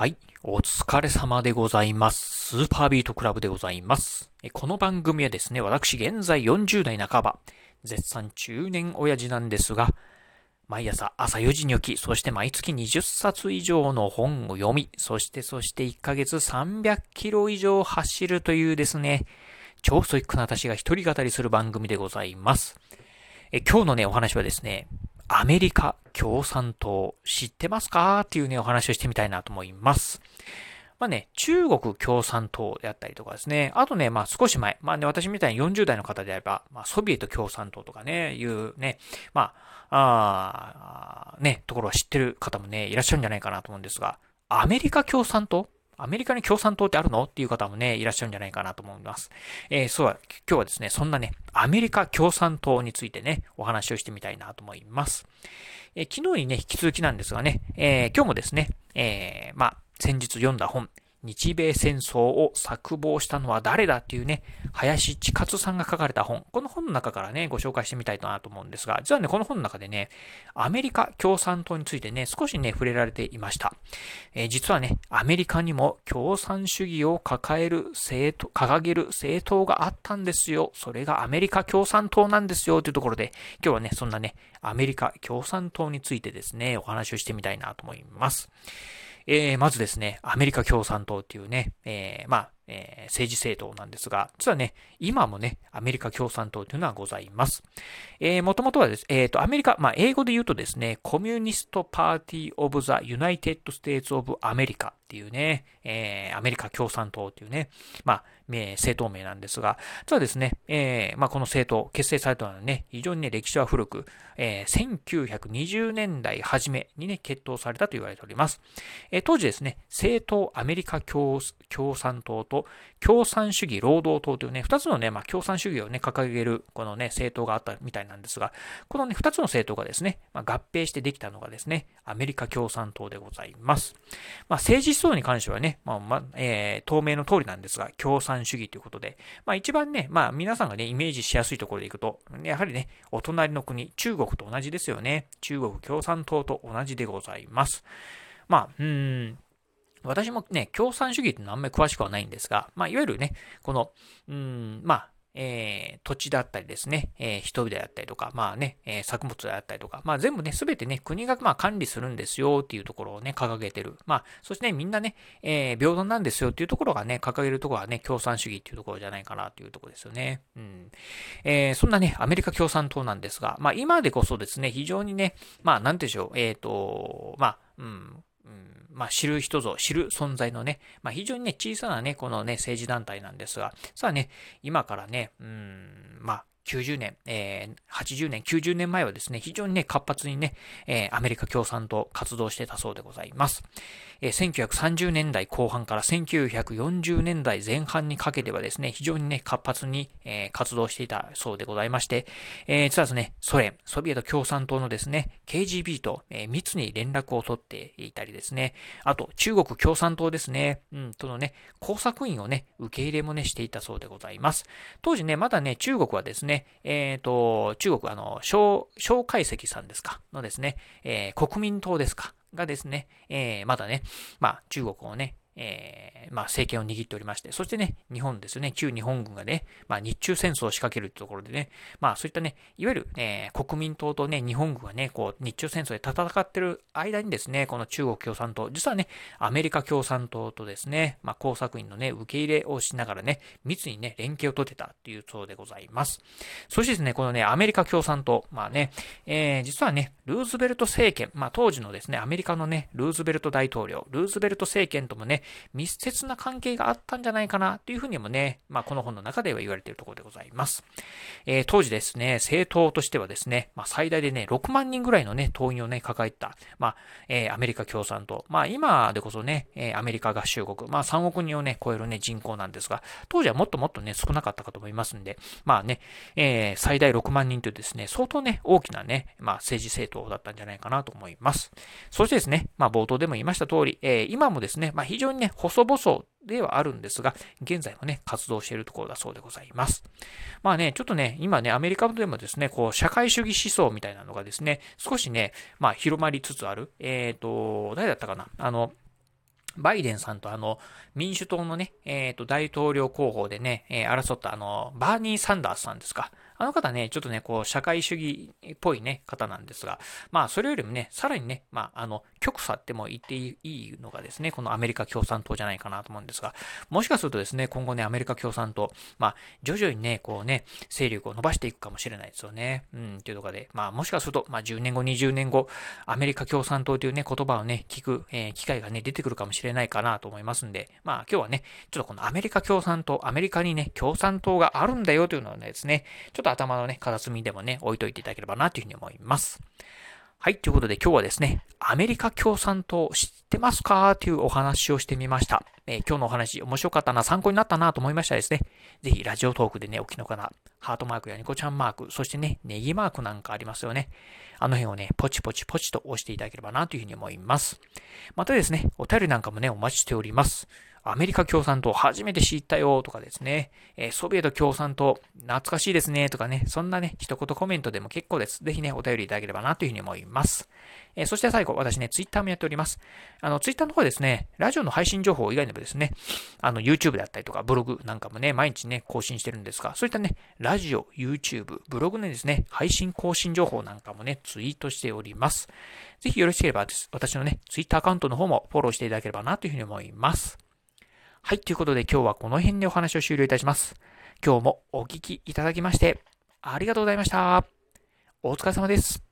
はい。お疲れ様でございます。スーパービートクラブでございます。この番組はですね、私現在40代半ば、絶賛中年親父なんですが、毎朝朝4時に起き、そして毎月20冊以上の本を読み、そしてそして1ヶ月300キロ以上走るというですね、超ストイックな私が一人語りする番組でございます。え今日のね、お話はですね、アメリカ共産党知ってますか？っていうね、お話をしてみたいなと思います。まあね、中国共産党であったりとかですね、あとね、まあ少し前、まあね、私みたいに40代の方であれば、まあソビエト共産党とかね、いうね、まあ、あね、ところは知ってる方もね、いらっしゃるんじゃないかなと思うんですが、アメリカ共産党アメリカに共産党ってあるの？っていう方もね、いらっしゃるんじゃないかなと思います。えー、そうは、今日はですね、そんなね、アメリカ共産党についてね、お話をしてみたいなと思います。えー、昨日にね、引き続きなんですがね、えー、今日もですね、えまあ、先日読んだ本、日米戦争を作謀したのは誰だっていうね、林千勝さんが書かれた本。この本の中からね、ご紹介してみたいなと思うんですが、実はね、この本の中でね、アメリカ共産党についてね、少しね、触れられていました。えー、実はね、アメリカにも共産主義を抱える政党、掲げる政党があったんですよ。それがアメリカ共産党なんですよというところで、今日はね、そんなね、アメリカ共産党についてですね、お話をしてみたいなと思います。えー、まずですね、アメリカ共産党っていうね、えー、まあ、えー、政治政党なんですが、実はね、今もね、アメリカ共産党というのはございます。えー、もともとはです、えっ、ー、と、アメリカ、まあ、英語で言うとですね、 Communist Party of the United States of America っていうね、えー、アメリカ共産党っていうね、まあ、政党名なんですが、実はですね、えー、まあ、この政党、結成されたのはね、非常にね、歴史は古く、えー、1920年代初めにね、決闘されたと言われております。えー、当時ですね、政党アメリカ共産党と共産主義労働党というね、二つのね、まあ、共産主義をね、掲げる、このね、政党があったみたいなんですが、このね、二つの政党がですね、まあ、合併してできたのがですね、アメリカ共産党でございます。まあ、政治思想に関してはね、まあ、ま、えー、透明の通りなんですが、共産主義ということで、まあ、一番ね、まあ、皆さんがね、イメージしやすいところでいくと、やはりね、お隣の国、中国と同じですよね。中国共産党と同じでございます。まあ、うん、私もね、共産主義ってのはあんまり詳しくはないんですが、まあ、いわゆるね、この、うん、まあ、えー、土地だったりですね、えー、人々であったりとか、まあね、えー、作物であったりとか、まあ全部ね、すべてね、国がまあ管理するんですよっていうところをね、掲げてる。まあ、そしてね、みんなね、え、平等なんですよっていうところがね、掲げるところはね、共産主義っていうところじゃないかなっていうところですよね。うん。えー、そんなね、アメリカ共産党なんですが、まあ今でこそですね、非常にね、まあなんてでしょう、えっ、ー、と、まあ、うん、まあ、知る人ぞ知る存在のね、まあ、非常にね、小さなね、このね、政治団体なんですが、さあね、今からね、うん、まあ、90年、えー、80年、90年前はですね、非常にね、活発にね、えー、アメリカ共産党活動してたそうでございます。えー、1930年代後半から1940年代前半にかけてはですね、非常にね、活発に、えー、活動していたそうでございまして、えー、実はですね、ソ連、ソビエト共産党のですね、KGB と、えー、密に連絡を取っていたりですね、あと、中国共産党ですね、うん、とのね、工作員をね、受け入れもね、していたそうでございます。当時ね、まだね、中国はですね、えっ、ー、と、中国、あの、小、小解石さんですか？のですね、えー、国民党ですか？がですね、えー、まだね、まあ、中国をね、えー、まあ、政権を握っておりまして、そしてね、日本ですね、旧日本軍がね、まあ、日中戦争を仕掛けるというところでね、まあ、そういったね、いわゆる、えー、国民党とね、日本軍がね、こう、日中戦争で戦ってる間にですね、この中国共産党、実はね、アメリカ共産党とですね、まあ、工作員のね、受け入れをしながらね、密にね、連携を取ってたっていうそうでございます。そしてですね、このね、アメリカ共産党、まあね、えー、実はね、ルーズベルト政権、まあ、当時のですね、アメリカのね、ルーズベルト大統領、ルーズベルト政権ともね、密接な関係があったんじゃないかなというふうにもね、まあ、この本の中では言われているところでございます。えー、当時ですね、政党としてはですね、まあ、最大でね、6万人ぐらいのね、党員をね、抱えた、まあ、えー、アメリカ共産党。まあ、今でこそね、えー、アメリカ合衆国、まあ、3億人をね、超えるね、人口なんですが、当時はもっともっとね、少なかったかと思いますんで、まあね、えー、最大6万人というですね、相当ね、大きなね、まあ、政治政党だったんじゃないかなと思います。そしてですね、まあ、冒頭でも言いました通り、えー、今もですね、まあ、非常ににね、細々ではあるんですが、現在もね、活動しているところだそうでございます。まあね、ちょっとね、今ね、アメリカでもですね、こう、社会主義思想みたいなのがですね、少しね、まあ、広まりつつある。えっ、ー、と、誰だったかな？あの、バイデンさんとあの、民主党のね、えっ、ー、と、大統領候補でね、えー、争ったあの、バーニー・サンダースさんですか。あの方ね、ちょっとね、こう、社会主義っぽいね、方なんですが、まあ、それよりもね、さらにね、まあ、あの、極左っても言っていいのがですね、このアメリカ共産党じゃないかなと思うんですが、もしかするとですね、今後ね、アメリカ共産党、まあ、徐々にね、こうね、勢力を伸ばしていくかもしれないですよね。うん、というところで、まあ、もしかすると、まあ、10年後、20年後、アメリカ共産党というね、言葉をね、聞く、えー、機会がね、出てくるかもしれないかなと思いますんで、まあ、今日はね、ちょっとこのアメリカ共産党、アメリカにね、共産党があるんだよというのをですね、ちょっと頭のね、片隅でもね、置いといていただければなというふうに思います。はい。ということで今日はですね、アメリカ共産党知ってますか？というお話をしてみました。えー、今日のお話面白かったな、参考になったなと思いましたですね。ぜひラジオトークでね、おきのかな、ハートマークやニコちゃんマーク、そしてね、ネギマークなんかありますよね。あの辺をね、ポチポチポチと押していただければなというふうに思います。またですね、お便りなんかもね、お待ちしております。アメリカ共産党初めて知ったよとかですね、えソビエト共産党懐かしいですねとかね、そんなね、一言コメントでも結構です。ぜひね、お便りいただければなというふうに思います。えそして最後、私ね、ツイッターもやっております。あの、ツイッターの方はですね、ラジオの配信情報以外にもですね、あの、YouTube だったりとか、ブログなんかもね、毎日ね、更新してるんですが、そういったね、ラジオ、YouTube、ブログのですね、配信更新情報なんかもね、ツイートしております。ぜひよろしければ、私のね、ツイッターアカウントの方もフォローしていただければなというふうに思います。はい、ということで今日はこの辺でお話を終了いたします。今日もお聴きいただきまして、ありがとうございました。お疲れ様です。